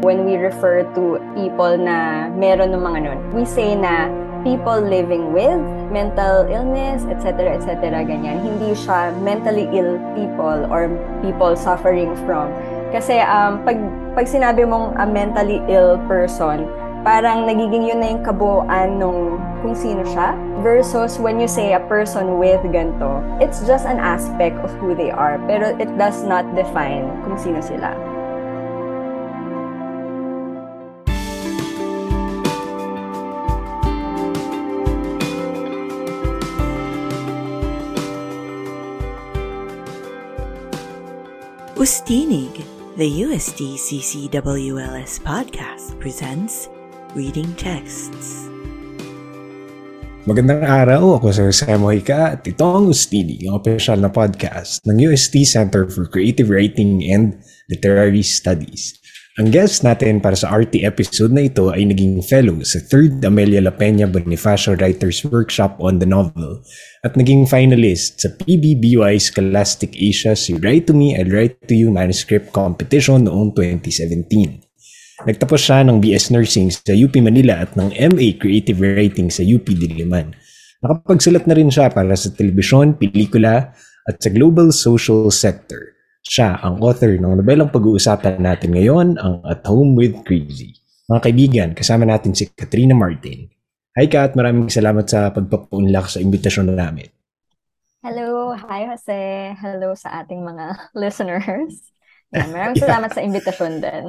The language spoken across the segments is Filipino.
when we refer to people na meron ng mga nun, we say na people living with mental illness, etc., etc., ganyan. Hindi siya mentally ill people or people suffering from. Kasi um, pag, pag sinabi mong a mentally ill person, parang nagiging yun na yung kabuuan nung kung sino siya. Versus when you say a person with ganto, it's just an aspect of who they are. Pero it does not define kung sino sila. Ustinig, the USD CCWLS podcast presents Reading Texts. Magandang araw, ako si Jose Mojica at ito ang Ustinig, ang official na podcast ng UST Center for Creative Writing and Literary Studies. Ang guest natin para sa RT episode na ito ay naging fellow sa 3rd Amelia La Peña Bonifacio Writers Workshop on the Novel at naging finalist sa PBBY Scholastic Asia si Write to Me and Write to You Manuscript Competition noong 2017. Nagtapos siya ng BS Nursing sa UP Manila at ng MA Creative Writing sa UP Diliman. Nakapagsulat na rin siya para sa telebisyon, pelikula at sa global social sector. Siya ang author ng nobelang pag-uusapan natin ngayon, ang At Home with Crazy. Mga kaibigan, kasama natin si Katrina Martin. Hi Kat, maraming salamat sa pagpapunlak sa imbitasyon na namin. Hello, hi Jose. Hello sa ating mga listeners. Maraming salamat sa imbitasyon din.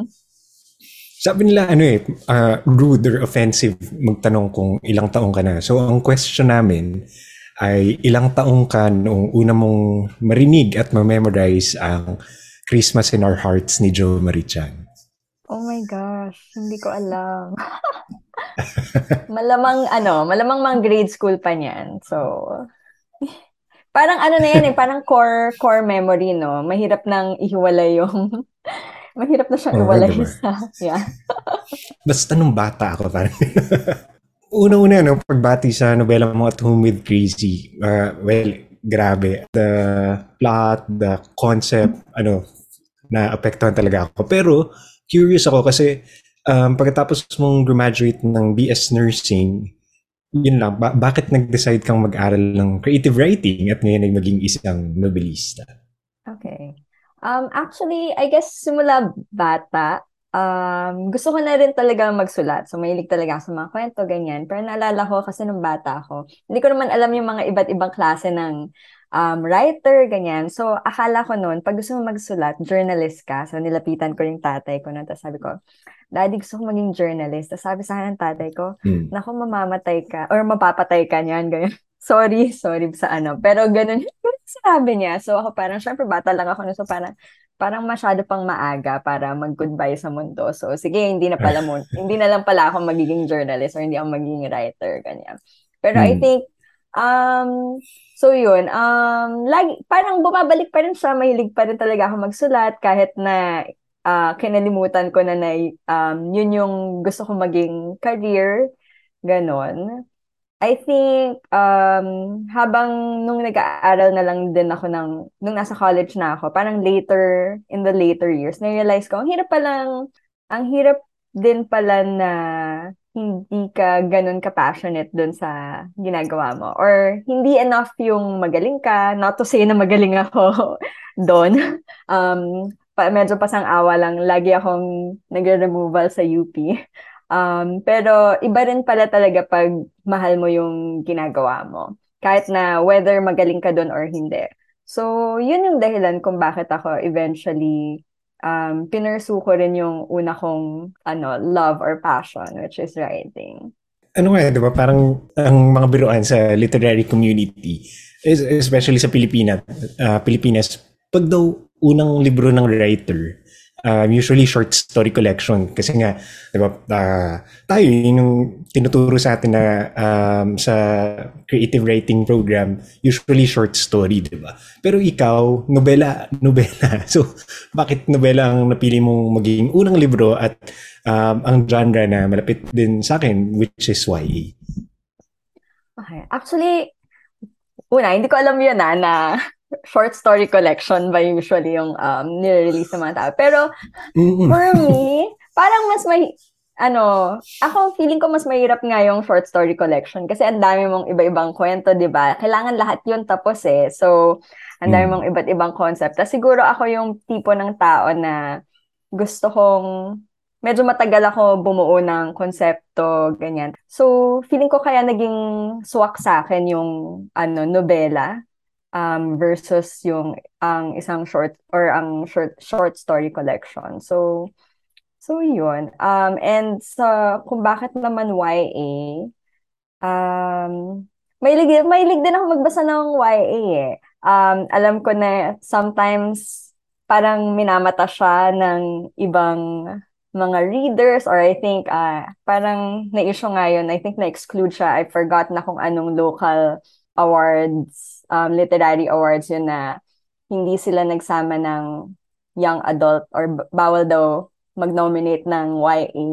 Sabi nila ano eh, uh, rude or offensive magtanong kung ilang taong ka na. So ang question namin, ay ilang taong ka noong una mong marinig at ma-memorize ang Christmas in Our Hearts ni Joe Marichan? Oh my gosh, hindi ko alam. malamang ano, malamang mga grade school pa niyan. So parang ano na yan eh, parang core core memory no. Mahirap nang ihiwalay yung mahirap na siyang oh, iwalay diba? sa yeah. Basta nung bata ako parang Una-una, no, pagbati sa nobela mo At Home with Crazy, uh, well, grabe. The plot, the concept, ano, na-apektuhan talaga ako. Pero, curious ako kasi um, pagkatapos mong graduate ng BS Nursing, yun lang, ba- bakit nag-decide kang mag-aral ng creative writing at ngayon ay maging isang nobelista? Okay. Um, actually, I guess simula bata, um, gusto ko na rin talaga magsulat. So, mahilig talaga ako sa mga kwento, ganyan. Pero naalala ko kasi nung bata ako, hindi ko naman alam yung mga iba't ibang klase ng um, writer, ganyan. So, akala ko noon, pag gusto mo magsulat, journalist ka. So, nilapitan ko yung tatay ko noon. Tapos sabi ko, Daddy, gusto ko maging journalist. Tapos sabi sa akin ng tatay ko, hmm. naku, mamamatay ka. Or mapapatay ka niyan, ganyan. sorry, sorry sa ano. Pero ganun yung sinabi niya. So, ako parang, syempre, bata lang ako. So, parang, parang masyado pang maaga para mag-goodbye sa mundo. So, sige, hindi na pala mo, hindi na lang pala ako magiging journalist or hindi ako magiging writer, ganyan. Pero hmm. I think, um, so yun, um, lagi, parang bumabalik pa rin siya, mahilig pa rin talaga ako magsulat kahit na uh, kinalimutan ko na na um, yun yung gusto ko maging career, ganon. I think um habang nung nag-aaral na lang din ako ng nung nasa college na ako, parang later in the later years, na-realize ko ang hirap pa lang ang hirap din pala na hindi ka ganun ka-passionate dun sa ginagawa mo. Or hindi enough yung magaling ka. Not to say na magaling ako doon. Um, pa, medyo pasang-awa lang. Lagi akong nagre-removal sa UP. Um, pero iba rin pala talaga pag mahal mo yung ginagawa mo. Kahit na whether magaling ka doon or hindi. So, yun yung dahilan kung bakit ako eventually um, pinursu ko rin yung una kong ano, love or passion, which is writing. Ano nga, di ba? Parang ang mga biruan sa literary community, especially sa Pilipinas, uh, Pilipinas, pag daw unang libro ng writer, um, usually short story collection. Kasi nga 'di ba uh, tayo yung tinuturo sa atin na um, sa creative writing program usually short story 'di ba? Pero ikaw nobela nobela. So bakit nobela ang napili mong maging unang libro at um, ang genre na malapit din sa akin which is YA Okay. Actually, una, hindi ko alam yun na, ah, na short story collection ba usually yung um, nire-release ng mga tao. Pero mm-hmm. for me, parang mas may, ano, ako feeling ko mas mahirap nga yung short story collection kasi ang dami mong iba-ibang kwento, di ba? Kailangan lahat yun tapos eh. So, ang dami mong iba't ibang concept. Tapos siguro ako yung tipo ng tao na gusto kong medyo matagal ako bumuo ng konsepto, ganyan. So, feeling ko kaya naging swak sa akin yung ano, nobela um, versus yung ang isang short or ang short short story collection. So, So, yun. Um, and sa, kung bakit naman YA, um, mahilig, mahilig din ako magbasa ng YA eh. Um, alam ko na sometimes parang minamata siya ng ibang mga readers or I think uh, parang na-issue nga yun. I think na-exclude siya. I forgot na kung anong local awards, um, literary awards yun na hindi sila nagsama ng young adult or bawal daw mag-nominate ng YA.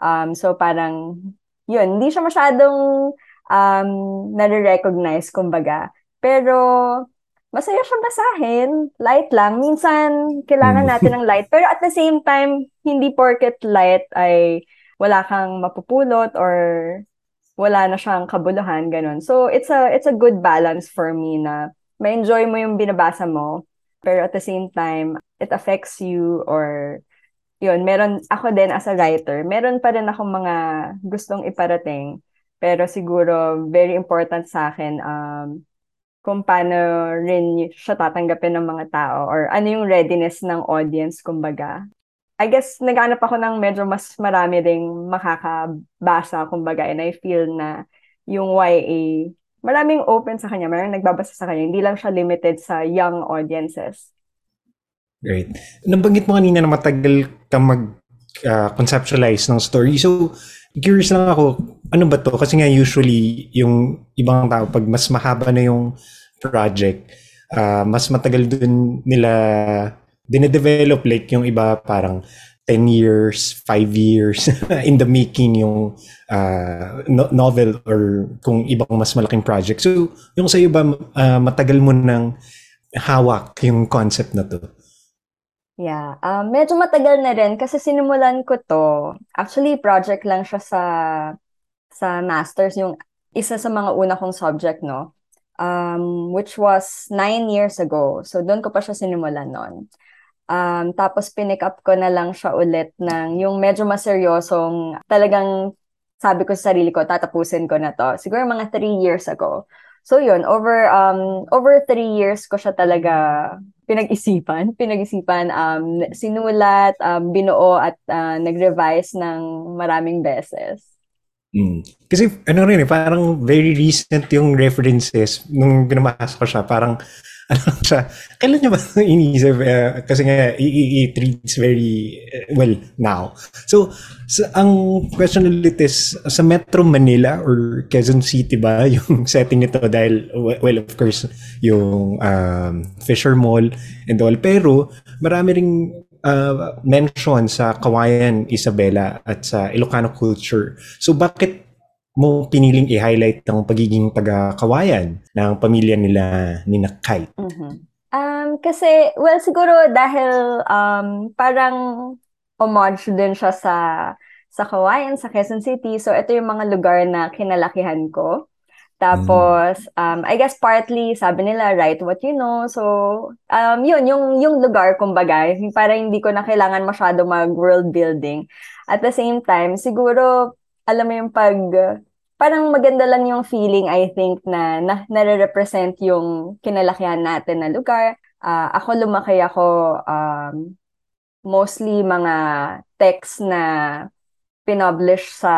Um, so parang, yun, hindi siya masyadong um, nare-recognize, kumbaga. Pero, masaya siya basahin. Light lang. Minsan, kailangan mm. natin ng light. Pero at the same time, hindi porket light ay wala kang mapupulot or wala na siyang kabuluhan, ganun. So, it's a, it's a good balance for me na ma-enjoy mo yung binabasa mo, pero at the same time, it affects you or yun, meron ako din as a writer, meron pa rin akong mga gustong iparating. Pero siguro, very important sa akin um, kung paano rin siya tatanggapin ng mga tao or ano yung readiness ng audience, kumbaga. I guess, naghanap ako ng medyo mas marami ding makakabasa, kumbaga, and I feel na yung YA, maraming open sa kanya, maraming nagbabasa sa kanya, hindi lang siya limited sa young audiences. Right. Nabanggit mo kanina na matagal ka mag uh, conceptualize ng story. So, curious lang ako, ano ba to? Kasi nga usually, yung ibang tao, pag mas mahaba na yung project, uh, mas matagal dun nila dine-develop like yung iba parang 10 years, 5 years in the making yung uh, no- novel or kung ibang mas malaking project. So, yung sa iba, uh, matagal mo nang hawak yung concept na to. Yeah, um, medyo matagal na rin kasi sinimulan ko to. Actually, project lang siya sa sa masters, yung isa sa mga una kong subject, no? Um, which was nine years ago. So, doon ko pa siya sinimulan noon. Um, tapos, pinick up ko na lang siya ulit ng yung medyo maseryosong, talagang sabi ko sa sarili ko, tatapusin ko na to. Siguro mga three years ago. So yun, over um over three years ko siya talaga pinag-isipan, pinag-isipan, um, sinulat, um, binuo at uh, nag-revise ng maraming beses. Mm. Kasi ano rin eh, parang very recent yung references nung binabasa ko siya, parang ano siya, kailan niya ba inisip? Uh, kasi nga, it reads very uh, well now. So, so, ang question ulit is, sa Metro Manila or Quezon City ba yung setting nito? Dahil, well, of course, yung um, Fisher Mall and all. Pero, marami ring uh, mention sa Kawayan, Isabela at sa Ilocano culture. So, bakit mo piniling i-highlight ang pagiging taga-kawayan ng pamilya nila ni Kite? Mm-hmm. Um, kasi, well, siguro dahil um, parang homage din siya sa sa Kawayan, sa Quezon City. So, ito yung mga lugar na kinalakihan ko. Tapos, mm. um, I guess partly, sabi nila, write what you know. So, um, yun, yung, yung lugar, kumbaga, para hindi ko na kailangan masyado mag-world building. At the same time, siguro, alam mo yung pag, parang maganda lang yung feeling, I think, na, na nare-represent yung kinalakihan natin na lugar. Uh, ako lumaki ako um, mostly mga text na pinublish sa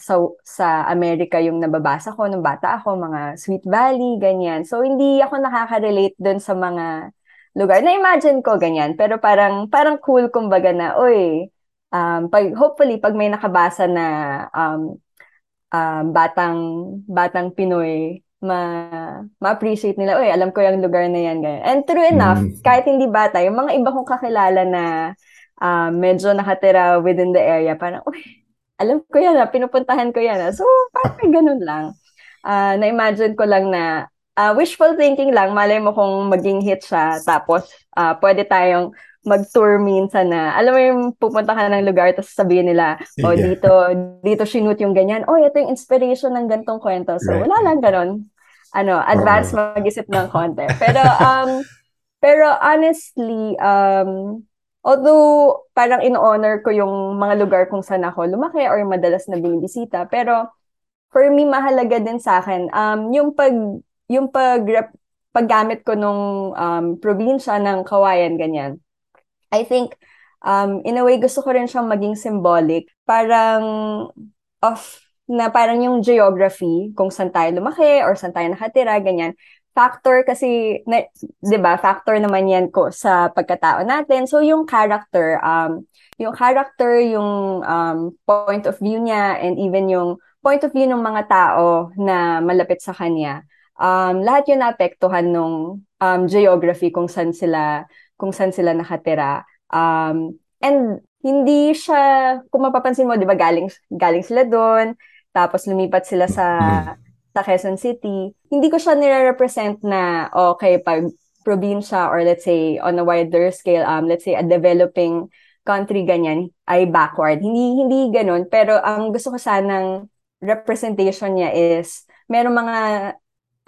sa sa Amerika yung nababasa ko nung bata ako, mga Sweet Valley, ganyan. So hindi ako nakaka-relate doon sa mga lugar. Na-imagine ko ganyan, pero parang parang cool kumbaga na, oy, um, pag, hopefully pag may nakabasa na um, um, batang batang Pinoy ma ma-appreciate nila, oy, alam ko yung lugar na yan, ganyan. And true enough, mm. kahit hindi bata, yung mga iba kong kakilala na uh, medyo nakatira within the area, parang, uy, alam ko yan, ah, pinupuntahan ko yan. Ah. So, parang ganun lang. Uh, na-imagine ko lang na uh, wishful thinking lang, malay mo kung maging hit siya, tapos uh, pwede tayong mag-tour minsan na, alam mo yung pupunta ka ng lugar tapos sabihin nila, oh, Yeah. dito, dito shoot yung ganyan. Oh, ito yung inspiration ng gantong kwento. So, Right. wala lang ganon. Ano, advance mag-isip ng konti. Pero, um, pero honestly, um, although parang in-honor ko yung mga lugar kung saan ako lumaki or madalas na binibisita, pero for me, mahalaga din sa akin, um, yung pag, yung pag, paggamit ko nung um, probinsya ng Kawayan, ganyan. I think, um, in a way, gusto ko rin siyang maging symbolic. Parang, of, na parang yung geography, kung saan tayo lumaki or saan tayo nakatira, ganyan. Factor kasi, na, di ba, factor naman yan ko sa pagkatao natin. So, yung character, um, yung character, yung um, point of view niya, and even yung point of view ng mga tao na malapit sa kanya, um, lahat yun naapektuhan nung um, geography kung saan sila kung saan sila nakatira. Um, and hindi siya, kung mapapansin mo, di ba, galing, galing sila doon, tapos lumipat sila sa, sa Quezon City. Hindi ko siya nire-represent na, okay, pag probinsya or let's say on a wider scale, um, let's say a developing country ganyan, ay backward. Hindi, hindi ganun. Pero ang gusto ko sanang representation niya is, merong mga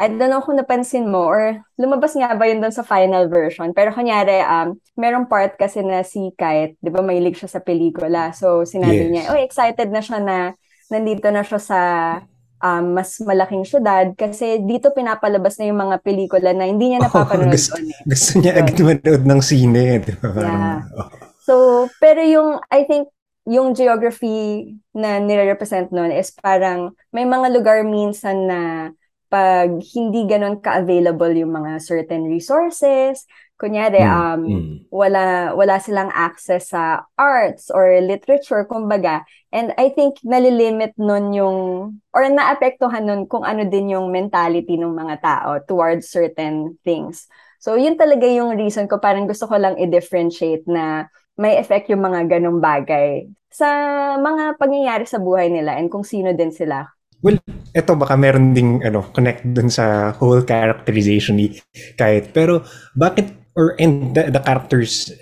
I don't know kung napansin mo or lumabas nga ba yun doon sa final version. Pero kunyari, um, merong part kasi na si Kite, di ba mahilig siya sa pelikula. So sinabi Yes. niya, oh excited na siya na nandito na siya sa um, mas malaking syudad kasi dito pinapalabas na yung mga pelikula na hindi niya napapanood gusto, doon. eh. gusto niya agad manood ng sine. Di ba? Yeah. Oh. So, pero yung, I think, yung geography na nire-represent nun is parang may mga lugar minsan na pag hindi ganun ka-available yung mga certain resources, kunyari, Mm, um, mm. wala, wala silang access sa arts or literature, kumbaga. And I think nalilimit nun yung, or naapektuhan nun kung ano din yung mentality ng mga tao towards certain things. So, yun talaga yung reason ko, parang gusto ko lang i-differentiate na may effect yung mga ganong bagay sa mga pangyayari sa buhay nila and kung sino din sila. Well, eto baka meron ding ano, connect dun sa whole characterization ni Kite. Pero bakit or and the, the characters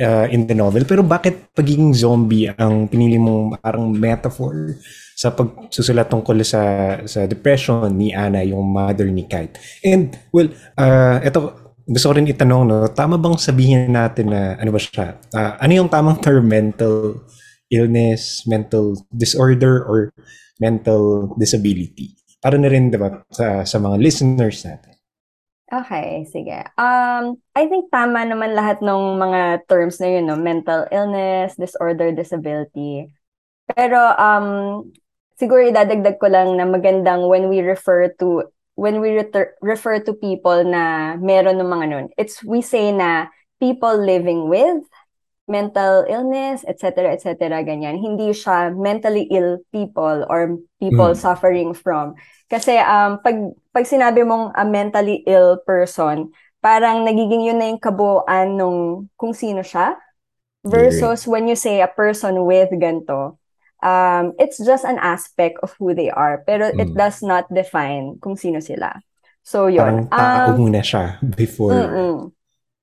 uh, in the novel, pero bakit pagiging zombie ang pinili mong parang metaphor sa pagsusulat tungkol sa sa depression ni Anna, yung mother ni Kite. And well, uh, eto gusto ko rin itanong no, tama bang sabihin natin na ano ba siya? Ah, ano yung tamang term mental illness, mental disorder or mental disability. Para na rin, di ba, sa, sa mga listeners natin. Okay, sige. Um, I think tama naman lahat ng mga terms na yun, no? Mental illness, disorder, disability. Pero um, siguro idadagdag ko lang na magandang when we refer to when we reter- refer to people na meron ng mga nun. It's we say na people living with mental illness, etc., etc., ganyan. Hindi siya mentally ill people or people Mm. suffering from. Kasi um, pag, pag sinabi mong a mentally ill person, parang nagiging yun na yung kabuuan nung kung sino siya. Versus when you say a person with ganto, um, it's just an aspect of who they are. Pero it Mm. does not define kung sino sila. So, Parang yun. tao Um, muna siya before. Mm-mm.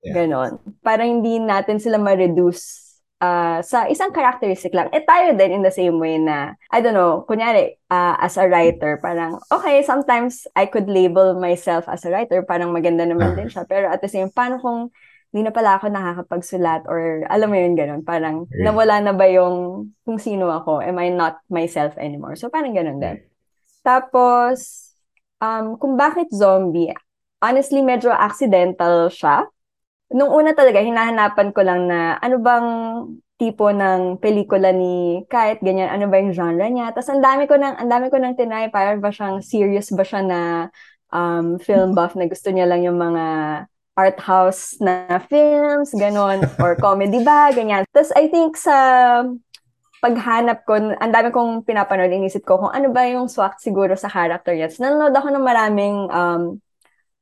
Yeah. Ganon. Parang hindi natin sila ma-reduce ah, sa isang characteristic lang. Eh tayo din in the same way na, I don't know, kunyari, ah, as a writer, parang, okay, sometimes I could label myself as a writer, parang maganda naman Ah. din siya. Pero at the same, paano kung hindi na pala ako nakakapagsulat or alam mo yun, ganon. Parang Right. nawala na ba yung kung sino ako? Am I not myself anymore? So parang ganon din. Tapos, um, kung bakit zombie, honestly, medyo accidental siya. Nung una talaga, hinahanapan ko lang na ano bang tipo ng pelikula ni Kite, ganyan, ano ba yung genre niya. Tapos ang dami ko nang, ang dami ko nang tinry, parang ba siyang serious ba siya na um, film buff na gusto niya lang yung mga art house na films, ganon, or comedy ba, ganyan. Tapos I think sa paghanap ko, ang dami kong pinapanood, inisip ko kung ano ba yung swak siguro sa character niya. Tapos nanonood ako ng maraming um,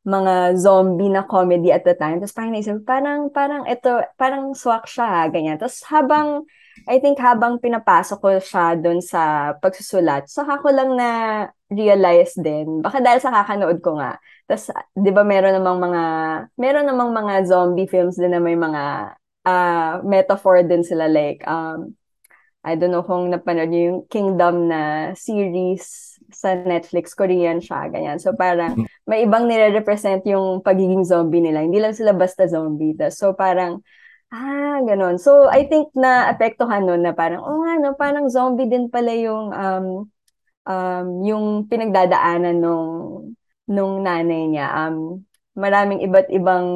mga zombie na comedy at the time. Tapos parang naisip, parang, parang ito, parang swak siya, ganyan. Tapos habang, I think habang pinapasok ko siya doon sa pagsusulat, saka ko lang na realize din, baka dahil sa kakanood ko nga. Tapos, di ba meron namang mga, meron namang mga zombie films din na may mga uh, metaphor din sila like um I don't know kung napanood niyo yung Kingdom na series sa Netflix, Korean siya, ganyan. So parang mm. may ibang nire-represent yung pagiging zombie nila. Hindi lang sila basta zombie. So parang, ah, ganun. So I think na apektuhan nun na parang, oh nga, no, parang zombie din pala yung, um, um, yung pinagdadaanan nung, nung nanay niya. Um, maraming iba't ibang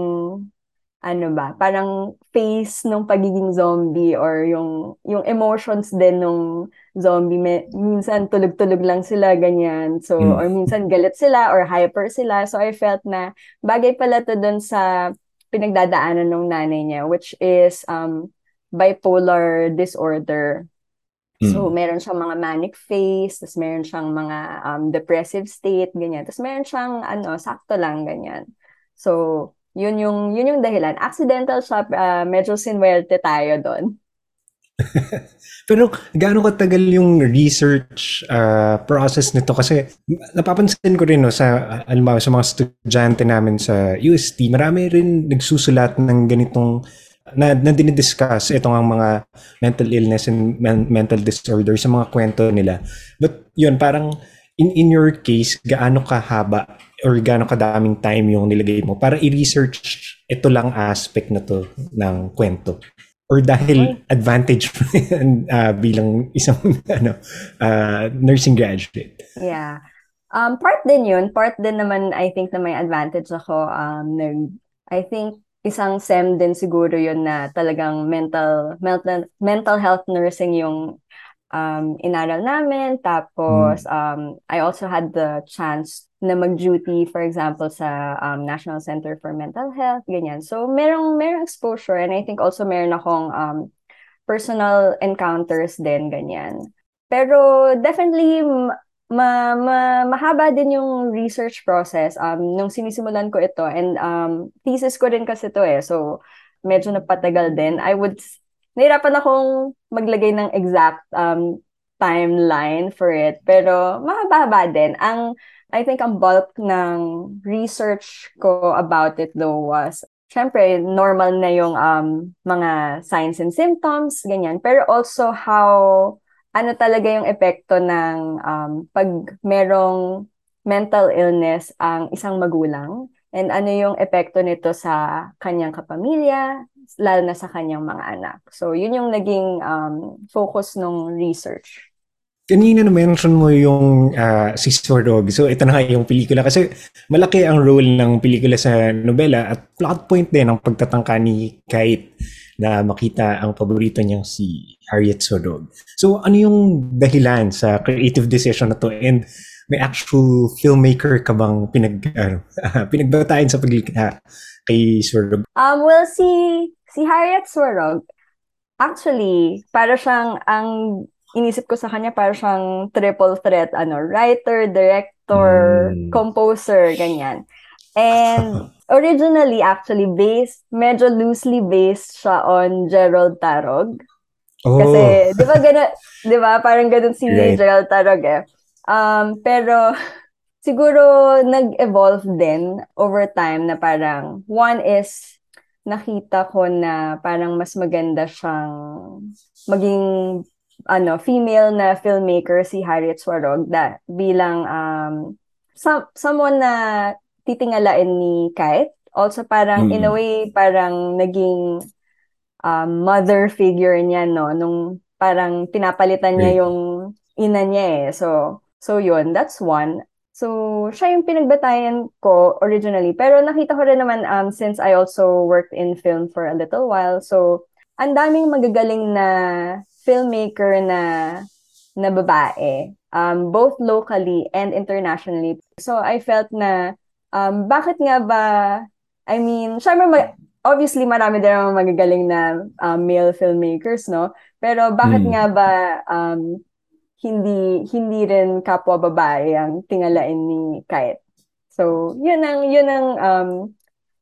ano ba, parang face nung pagiging zombie or yung yung emotions din nung zombie. May, minsan tulog-tulog lang sila, ganyan. So, mm. or minsan galit sila or hyper sila. So, I felt na bagay pala to dun sa pinagdadaanan ng nanay niya, which is um, bipolar disorder. Mm. So, meron siyang mga manic face, tapos meron siyang mga um, depressive state, ganyan. Tapos meron siyang, ano, sakto lang, ganyan. So, yun yung, yun yung dahilan. Accidental siya, uh, medyo sinwerte tayo doon. Pero gaano katagal yung research uh, process nito? Kasi napapansin ko rin no, sa, alam sa mga estudyante namin sa UST, marami rin nagsusulat ng ganitong na, na dinidiscuss itong ang mga mental illness and men, mental disorder sa mga kwento nila. But yun, parang in, in your case, gaano kahaba or gaano kadaming time yung nilagay mo para i-research ito lang aspect na to ng kwento? Or dahil advantage uh, bilang isang ano, uh, nursing graduate? Yeah. Um, part din yun. Part din naman, I think, na may advantage ako. Um, nag, I think, isang SEM din siguro yun na talagang mental, mental, mental health nursing yung um, inaral namin. Tapos, mm. um, I also had the chance na mag-duty, for example, sa um, National Center for Mental Health, ganyan. So, merong, merong exposure and I think also meron akong um, personal encounters din, ganyan. Pero definitely, ma, ma, mahaba din yung research process um, nung sinisimulan ko ito. And um, thesis ko rin kasi to eh. So, medyo napatagal din. I would nahirapan akong maglagay ng exact um, timeline for it. Pero mahaba-haba din. Ang, I think ang bulk ng research ko about it though was, syempre, normal na yung um, mga signs and symptoms, ganyan. Pero also how, ano talaga yung epekto ng um, pag merong mental illness ang isang magulang and ano yung epekto nito sa kanyang kapamilya, lalo na sa kanyang mga anak. So, yun yung naging um, focus ng research. Kanina na mention mo yung uh, si Swordog. So, ito na nga yung pelikula. Kasi malaki ang role ng pelikula sa nobela at plot point din ang pagtatangka ni Kite na makita ang paborito niyang si Harriet Swordog. So, ano yung dahilan sa creative decision na to? And may actual filmmaker ka bang pinag, uh, pinagbatayan sa paglikha kay Swordog? Um, well, si Si Harriet Swarog, actually, para siyang, ang inisip ko sa kanya, para siyang triple threat, ano, writer, director, mm. composer, ganyan. And originally, actually, based, medyo loosely based siya on Gerald Tarog. Oh. Kasi, di ba gana, di ba, parang ganun si right. Gerald Tarog eh. Um, pero, siguro, nag-evolve din over time na parang, one is, nakita ko na parang mas maganda siyang maging ano female na filmmaker si Harriet Swarog da, bilang um some, someone na titingalain ni Kite also parang mm. in a way parang naging um, mother figure niya no? Nung parang pinapalitan niya yung ina niya eh. So so yun that's one So, siya yung pinagbatayan ko originally. Pero nakita ko rin naman um, since I also worked in film for a little while. So, ang daming magagaling na filmmaker na na babae, um, both locally and internationally. So, I felt na um, bakit nga ba, I mean, syempre, ma- obviously marami din naman magagaling na um, male filmmakers, no? Pero bakit mm. nga ba um, hindi hindi rin kapwa babae ang tingalain ni Kite. So, yun ang yun ang um,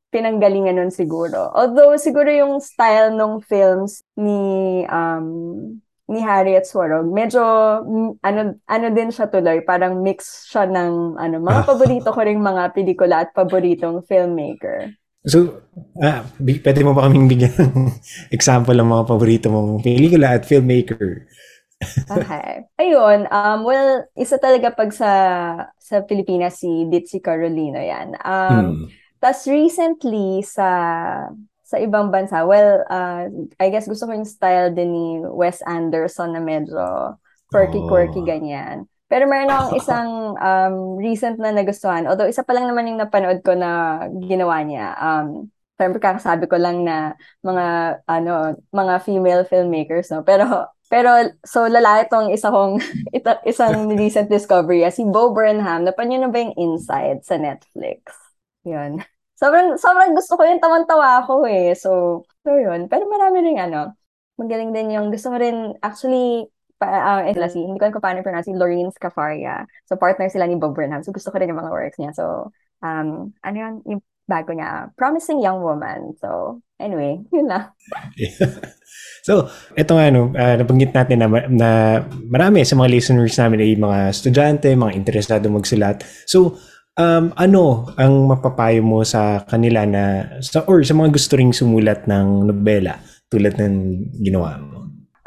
pinanggalingan nun siguro. Although siguro yung style ng films ni um, ni Harriet Swarog, medyo ano ano din siya tuloy, parang mix siya ng ano mga paborito ko ring mga pelikula at paboritong filmmaker. So, ah, bi- pwede mo ba kaming bigyan ng example ng mga paborito mong pelikula at filmmaker? Okay. Ayun, um, well, isa talaga pag sa sa Pilipinas si Ditzy Carolino yan. Um, Hmm. tas recently sa sa ibang bansa, well, uh, I guess gusto ko yung style din ni Wes Anderson na medyo quirky-quirky Oh. ganyan. Pero meron akong isang um, recent na nagustuhan. Although isa pa lang naman yung napanood ko na ginawa niya. Um, Siyempre, kakasabi ko lang na mga, ano, mga female filmmakers, no? Pero, pero, so, lalaki tong isa kong, ita, isang recent discovery, ah, si Bo Burnham. Napanood na ba yung Inside sa Netflix? Yun. Sobrang, sobrang gusto ko yung tawan-tawa ako eh. So, so yun. Pero marami rin, ano, magaling din yung, gusto ko rin, actually, pa, uh, sila si, hindi ko alam kung paano pronounce, si Lorraine Scafaria. So, partner sila ni Bob Burnham. So, gusto ko rin yung mga works niya. So, um, ano yun, yung bago niya, Promising Young Woman. So, anyway, yun lang. so, ito nga, no, ah, nabanggit natin na, na marami sa mga listeners namin ay mga estudyante, mga interesado magsulat. So, um, ano ang mapapayo mo sa kanila na, sa, or sa mga gusto ring sumulat ng nobela tulad ng ginawa mo?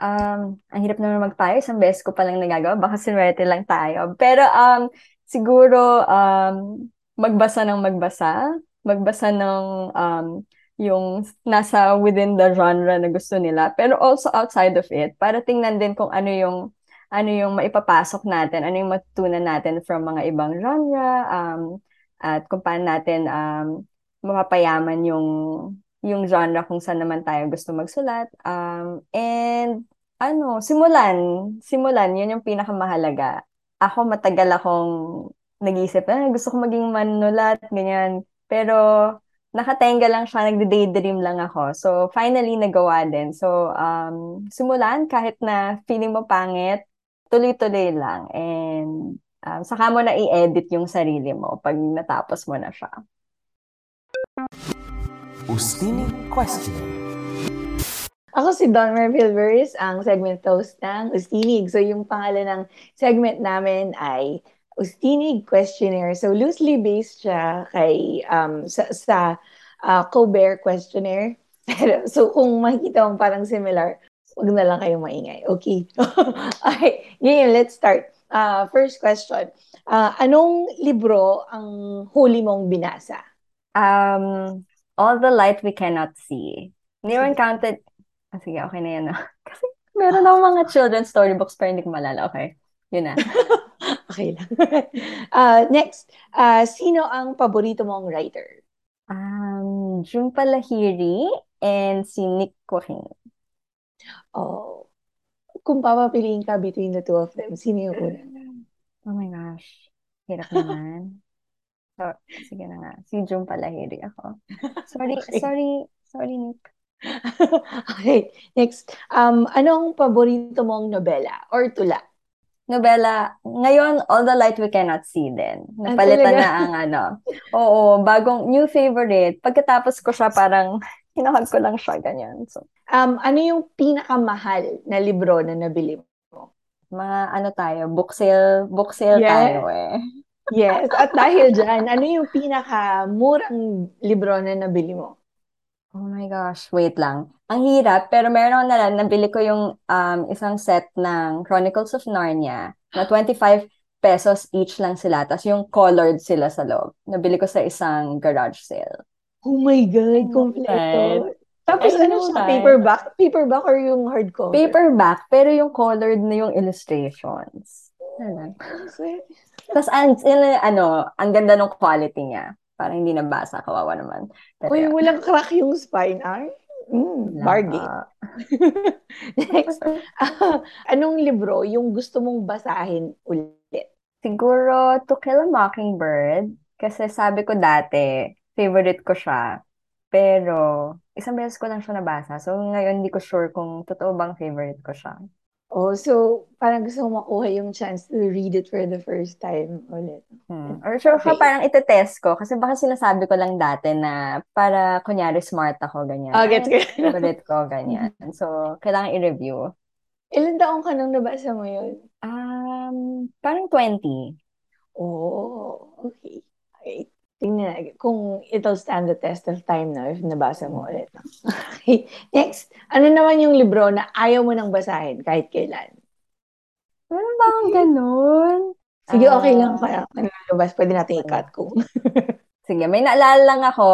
Um, ang hirap naman magpayo. Isang beses ko palang nagagawa. Baka sinwerte lang tayo. Pero, um, siguro, um, magbasa ng magbasa. Magbasa ng, um, yung nasa within the genre na gusto nila. Pero also outside of it. Para tingnan din kung ano yung, ano yung maipapasok natin. Ano yung matutunan natin from mga ibang genre. Um, at kung paano natin, um, mapapayaman yung yung genre kung saan naman tayo gusto magsulat. Um, and ano, simulan. Simulan, yun yung pinakamahalaga. Ako matagal akong nag-iisip, ah, gusto ko maging manulat, ganyan. Pero nakatenga lang siya, nagde-daydream lang ako. So, finally, nagawa din. So, um, simulan, kahit na feeling mo pangit, tuloy-tuloy lang. And um, saka mo na i-edit yung sarili mo pag natapos mo na siya. Ustini Questioning. Ako si Don Merville Verse, ang segment host ng Ustinig. So yung pangalan ng segment namin ay Ustinig Questionnaire. So loosely based siya kay um, sa, sa uh, Colbert Questionnaire. Pero, so kung makikita mo parang similar, wag na lang kayong maingay. Okay. okay. Ngayon, let's start. Uh, first question. Uh, anong libro ang huli mong binasa? Um, All the Light We Cannot See. Mo counted. Ah, sige, okay na yan. No? Kasi meron akong mga children's storybooks pero hindi ko malala. Okay. Yun na. Okay lang. uh, next, uh, sino ang paborito mong writer? Um, June Palahiri and si Nick Joaquin. Oh. Kung papapiliin ka between the two of them, sino yung una? Oh my gosh. Hirap naman. So, sige na nga. Si June Palahiri ako. Sorry, Okay. sorry, sorry, Nick. okay, next. Um, anong paborito mong nobela or tula? Nobela, ngayon, All the Light We Cannot See din. Ah, Napalitan na ang ano. Oo, bagong new favorite. Pagkatapos ko siya, parang hinahag ko lang siya, ganyan. So, Um, ano yung pinakamahal na libro na nabili mo? mga ano tayo, book sale, book sale Yeah. tayo eh. Yes, at dahil dyan, ano yung pinakamurang libro na nabili mo? Oh my gosh, wait lang. Ang hirap, pero meron ako na nabili ko yung um, isang set ng Chronicles of Narnia na 25 pesos each lang sila. Tapos yung colored sila sa loob. Nabili ko sa isang garage sale. Oh my God, kompleto. Tapos ano know, siya, paperback? Paperback or yung hardcover? Paperback, pero yung colored na yung illustrations. Ano? Tapos ang, yun, ano, ang ganda ng quality niya. Parang hindi nabasa, kawawa naman. Pero Uy, walang crack yung spine, ay? Mm, bargain. Next, ah, anong libro yung gusto mong basahin ulit? Siguro To Kill a Mockingbird. Kasi sabi ko dati, favorite ko siya. Pero, isang beses ko lang siya nabasa. So, ngayon hindi ko sure kung totoo bang favorite ko siya. Oh, so parang gusto mo makuha yung chance to read it for the first time ulit. Hmm. Or sure Okay. ka, parang itetest ko. Kasi baka sinasabi ko lang dati na para, kunyari, smart ako, ganyan. Ah, gets ko. favorite ko, ganyan. So, kailangan i-review. Ilan taong ka nung nabasa mo yun? Um, parang 20. Oh, okay. Tingnan na, kung it'll stand the test of time na if nabasa mo ulit. Okay. Next, ano naman yung libro na ayaw mo nang basahin kahit kailan? Meron ba akong ganun? Sige, okay lang Ah, kaya. Ano pwede natin i-cut kung. Sige, may naalala lang ako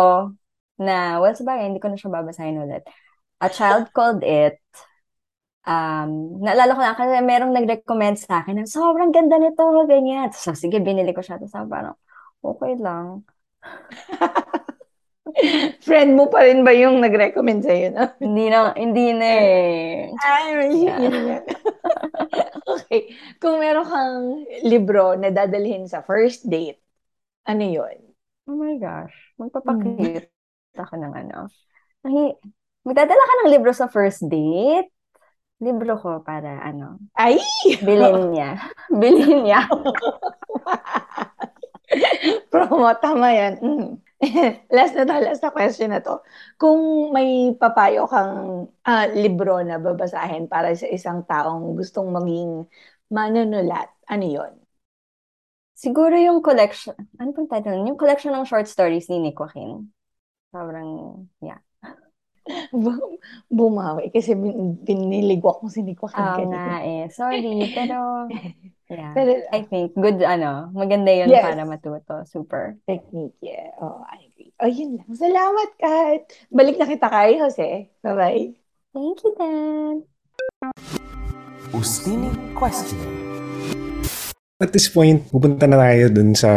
na, well, sabagay, hindi ko na siya babasahin ulit. A Child Called It. Um, naalala ko lang kasi merong nag-recommend sa akin na sobrang ganda nito, ganyan. So, sige, binili ko siya. Tapos parang, okay lang. Friend mo pa rin ba yung nag-recommend sa'yo? No? Hindi na, hindi na eh. Ay, Yeah. yun nga. okay. Kung meron kang libro na dadalhin sa first date, ano yun? Oh my gosh. Hmm. Magpapakit ako ng ano. Ay, magdadala ka ng libro sa first date? Libro ko para ano, Ay! bilhin niya. bilhin niya. Promo, tama yan. Mm. last na to, last na question na to. Kung may papayo kang ah, libro na babasahin para sa isang taong gustong maging manunulat, ano yon? Siguro yung collection, ano pong title? Yung collection ng short stories ni Nick Joaquin. Sobrang, yeah. Bu- Bumawi kasi bin, biniligwa ko si Nico Oo kanina. nga eh. Sorry, pero, yeah. Pero, I think, good, ano, maganda yun Yes. para matuto. Super. technique, yeah. Oh, I agree. Oh, yun lang. Salamat, Kat. Balik na kita kay Jose. Bye-bye. Thank you, Dan. Ustini Questioning. At this point, pupunta na tayo dun sa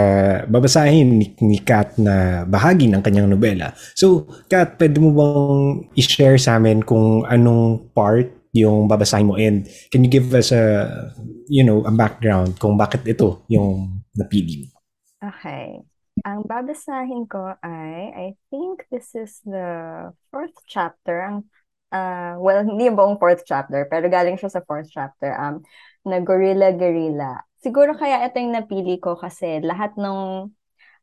babasahin ni, ni Kat na bahagi ng kanyang nobela. So, Kat, pwede mo bang i-share sa amin kung anong part yung babasahin mo and can you give us a, you know, a background kung bakit ito yung napili mo? Okay. Ang babasahin ko ay, I think this is the fourth chapter. Ang, uh, well, hindi yung buong fourth chapter, pero galing siya sa fourth chapter. Um, na Gorilla Guerrilla. Siguro kaya ito yung napili ko kasi lahat ng,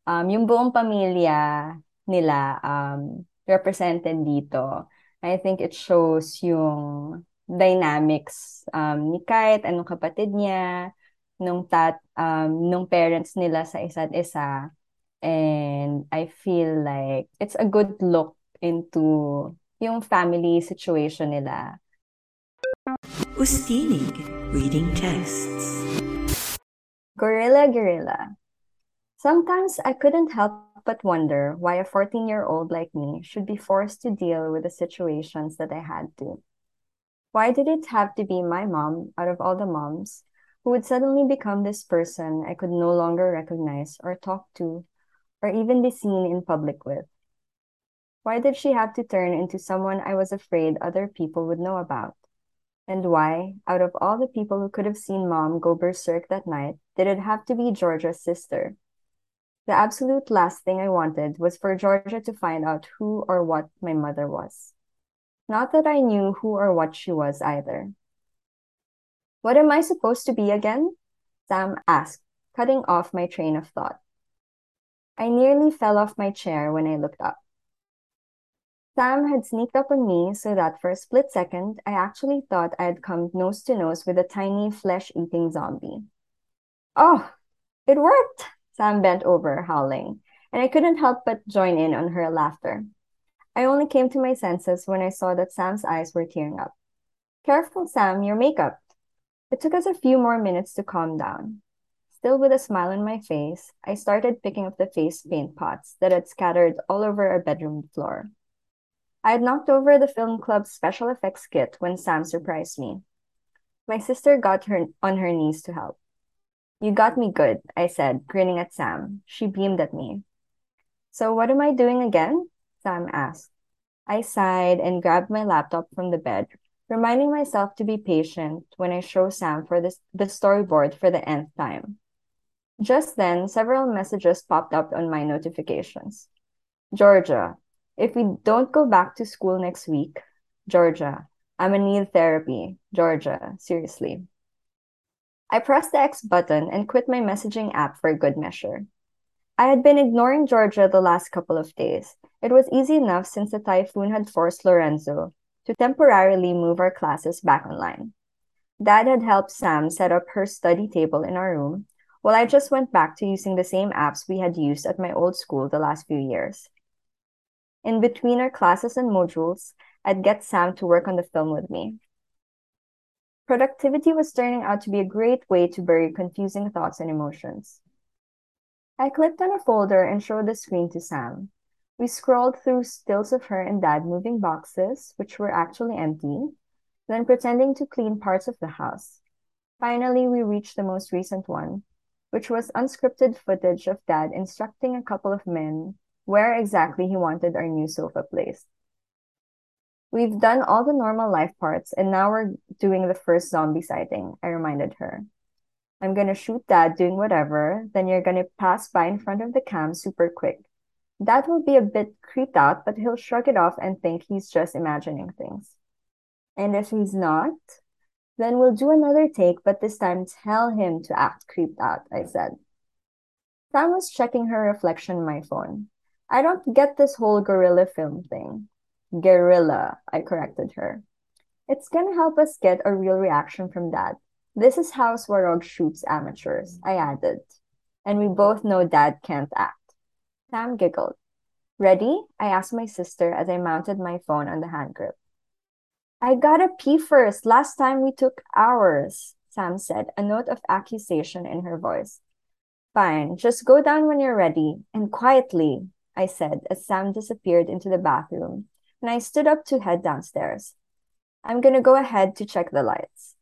um, yung buong pamilya nila um, represented dito. I think it shows yung dynamics um, ni Kite, anong kapatid niya, nung tat um, nung parents nila sa isa't isa. And I feel like it's a good look into yung family situation nila. Ustinig, reading texts. Gorilla Gorilla. Sometimes I couldn't help but wonder why a 14-year-old like me should be forced to deal with the situations that I had to. Why did it have to be my mom out of all the moms who would suddenly become this person I could no longer recognize or talk to or even be seen in public with? Why did she have to turn into someone I was afraid other people would know about? And why, out of all the people who could have seen mom go berserk that night, did it have to be Georgia's sister? The absolute last thing I wanted was for Georgia to find out who or what my mother was. Not that I knew who or what she was either. What am I supposed to be again? Sam asked, cutting off my train of thought. I nearly fell off my chair when I looked up. Sam had sneaked up on me so that for a split second, I actually thought I had come nose to nose with a tiny flesh eating zombie. Oh, it worked! Sam bent over, howling, and I couldn't help but join in on her laughter. I only came to my senses when I saw that Sam's eyes were tearing up. Careful, Sam, your makeup. It took us a few more minutes to calm down. Still with a smile on my face, I started picking up the face paint pots that had scattered all over our bedroom floor. I had knocked over the film club's special effects kit when Sam surprised me. My sister got her on her knees to help. You got me good, I said, grinning at Sam. She beamed at me. So what am I doing again? Sam asked. I sighed and grabbed my laptop from the bed, reminding myself to be patient when I show Sam for this, the storyboard for the nth time. Just then, several messages popped up on my notifications. Georgia, if we don't go back to school next week, Georgia, I'm gonna need therapy. Georgia, seriously. I pressed the X button and quit my messaging app for good measure. I had been ignoring Georgia the last couple of days. It was easy enough since the typhoon had forced Lorenzo to temporarily move our classes back online. Dad had helped Sam set up her study table in our room, while I just went back to using the same apps we had used at my old school the last few years. In between our classes and modules, I'd get Sam to work on the film with me. Productivity was turning out to be a great way to bury confusing thoughts and emotions. I clicked on a folder and showed the screen to Sam. We scrolled through stills of her and Dad moving boxes, which were actually empty, then pretending to clean parts of the house. Finally, we reached the most recent one, which was unscripted footage of Dad instructing a couple of men where exactly he wanted our new sofa placed. We've done all the normal life parts, and now we're doing the first zombie sighting, I reminded her. I'm gonna shoot Dad doing whatever, then you're gonna pass by in front of the cam super quick. Dad will be a bit creeped out, but he'll shrug it off and think he's just imagining things. And if he's not, then we'll do another take, but this time tell him to act creeped out, I said. Sam was checking her reflection in my phone. I don't get this whole gorilla film thing. Gorilla, I corrected her. It's gonna help us get a real reaction from Dad. This is how Swarog shoots amateurs, I added. And we both know Dad can't act. Sam giggled. Ready? I asked my sister as I mounted my phone on the hand grip. I gotta pee first. Last time we took hours, Sam said, a note of accusation in her voice. Fine, just go down when you're ready, and quietly, I said as Sam disappeared into the bathroom, and I stood up to head downstairs. I'm gonna go ahead to check the lights.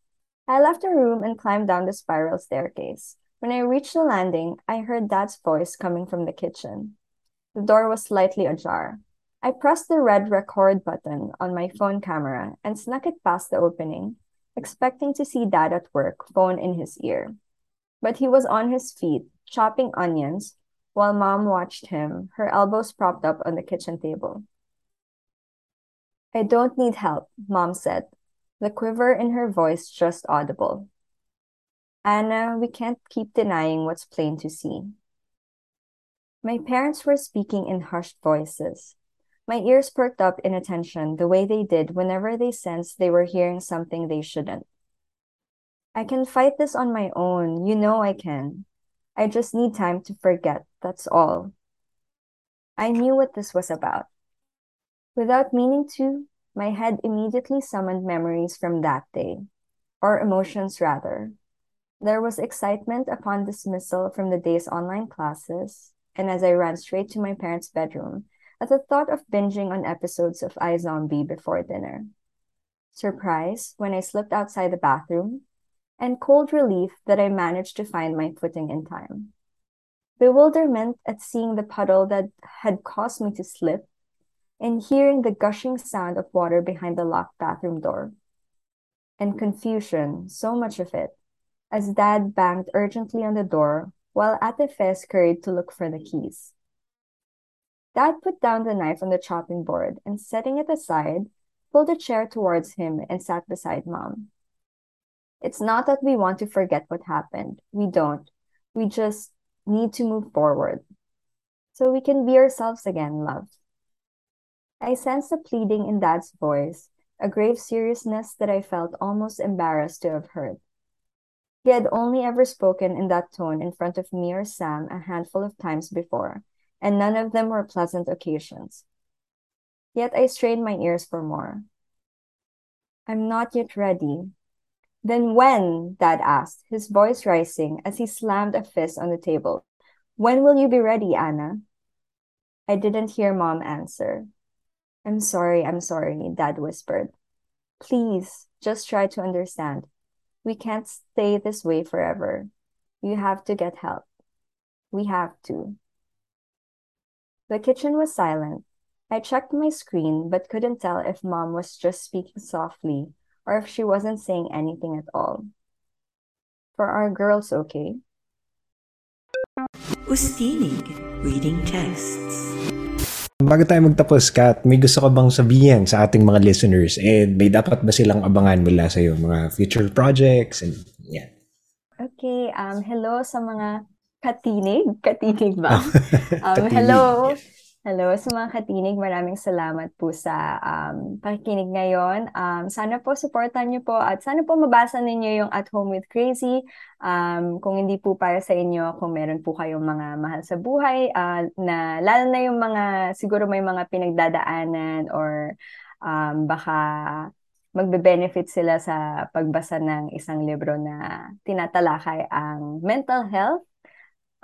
I left the room and climbed down the spiral staircase. When I reached the landing, I heard Dad's voice coming from the kitchen. The door was slightly ajar. I pressed the red record button on my phone camera and snuck it past the opening, expecting to see Dad at work, phone in his ear. But he was on his feet, chopping onions, while Mom watched him, her elbows propped up on the kitchen table. I don't need help, Mom said, the quiver in her voice just audible. Anna, we can't keep denying what's plain to see. My parents were speaking in hushed voices. My ears perked up in attention the way they did whenever they sensed they were hearing something they shouldn't. I can fight this on my own. You know I can. I just need time to forget, that's all. I knew what this was about. Without meaning to, my head immediately summoned memories from that day, or emotions rather, there was excitement upon dismissal from the day's online classes, and as I ran straight to my parents' bedroom at the thought of binging on episodes of iZombie before dinner. Surprise when I slipped outside the bathroom, and cold relief that I managed to find my footing in time. Bewilderment at seeing the puddle that had caused me to slip, and hearing the gushing sound of water behind the locked bathroom door. And confusion, so much of it, as Dad banged urgently on the door while Ate Fe scurried to look for the keys. Dad put down the knife on the chopping board and, setting it aside, pulled a chair towards him and sat beside Mom. It's not that we want to forget what happened. We don't. We just need to move forward. So we can be ourselves again, love. I sensed a pleading in Dad's voice, a grave seriousness that I felt almost embarrassed to have heard. He had only ever spoken in that tone in front of me or Sam a handful of times before, and none of them were pleasant occasions. Yet I strained my ears for more. I'm not yet ready. Then when? Dad asked, his voice rising as he slammed a fist on the table. When will you be ready, Anna? I didn't hear Mom answer. I'm sorry, I'm sorry, Dad whispered. Please, just try to understand. We can't stay this way forever. You have to get help. We have to. The kitchen was silent. I checked my screen but couldn't tell if mom was just speaking softly or if she wasn't saying anything at all. For our girls okay? Ustinig Reading Tests. Bago tayo magtapos, Kat, may gusto ka bang sabihin sa ating mga listeners? And may dapat ba silang abangan mula sa iyo? Mga future projects? And yeah. Okay, um, hello sa mga katinig. Katinig ba? um, Katinig, hello. Hello sa mga katinig. Maraming salamat po sa um, pakikinig ngayon. Um, sana po supportan niyo po at sana po mabasa ninyo yung At Home with Crazy. Um, kung hindi po para sa inyo, kung meron po kayong mga mahal sa buhay, uh, na lalo na yung mga siguro may mga pinagdadaanan or um, baka magbe-benefit sila sa pagbasa ng isang libro na tinatalakay ang mental health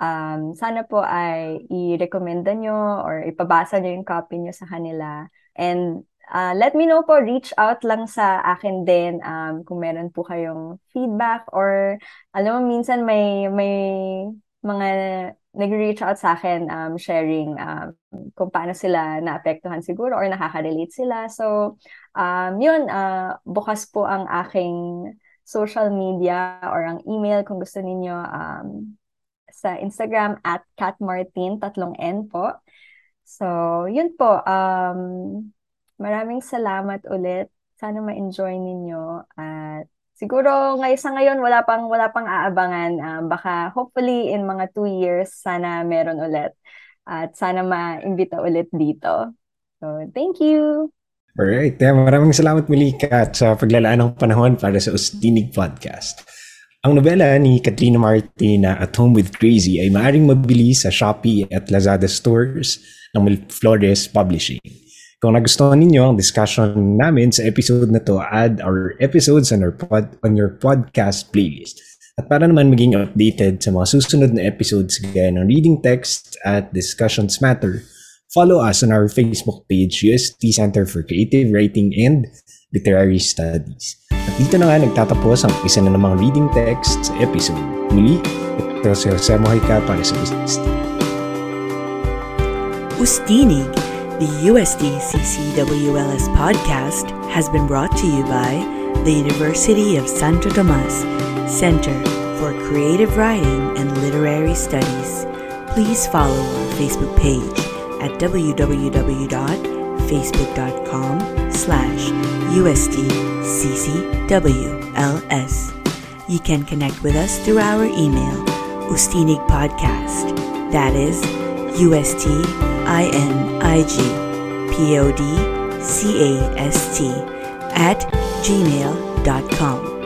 um, sana po ay i-recommenda nyo or ipabasa nyo yung copy nyo sa kanila. And uh, let me know po, reach out lang sa akin din um, kung meron po kayong feedback or alam mo, minsan may, may mga nag-reach out sa akin um, sharing um, kung paano sila naapektuhan siguro or nakaka-relate sila. So, um, yun, uh, bukas po ang aking social media or ang email kung gusto ninyo um, sa Instagram at catmartin, tatlong N po. So, yun po. Um, maraming salamat ulit. Sana ma-enjoy ninyo. At siguro ngay sa ngayon wala pang wala pang aabangan. Um, baka hopefully in mga two years sana meron ulit. At sana ma-imbita ulit dito. So, thank you! Alright. Yeah, maraming salamat muli, Kat, sa paglalaan ng panahon para sa Ustinig Podcast. Ang nobela ni Katrina Martin na At Home with Crazy ay maaaring mabili sa Shopee at Lazada stores ng Flores Publishing. Kung nagustuhan ninyo ang discussion namin sa episode na to, add our episodes on, our pod, on your podcast playlist. At para naman maging updated sa mga susunod na episodes gaya ng Reading Text at Discussions Matter, follow us on our Facebook page, UST Center for Creative Writing and Literary Studies. At dito na nga nagtatapos ang isa na namang reading text sa episode. Muli, ito si Jose Mojica para sa Ustinig. The USD CCWLS podcast, has been brought to you by the University of Santo Tomas Center for Creative Writing and Literary Studies. Please follow our Facebook page at www.facebook.com slash USTCCWLS. You can connect with us through our email, Ustinig Podcast. That is U-S-T-I-N-I-G P-O-D-C-A-S-T at gmail.com.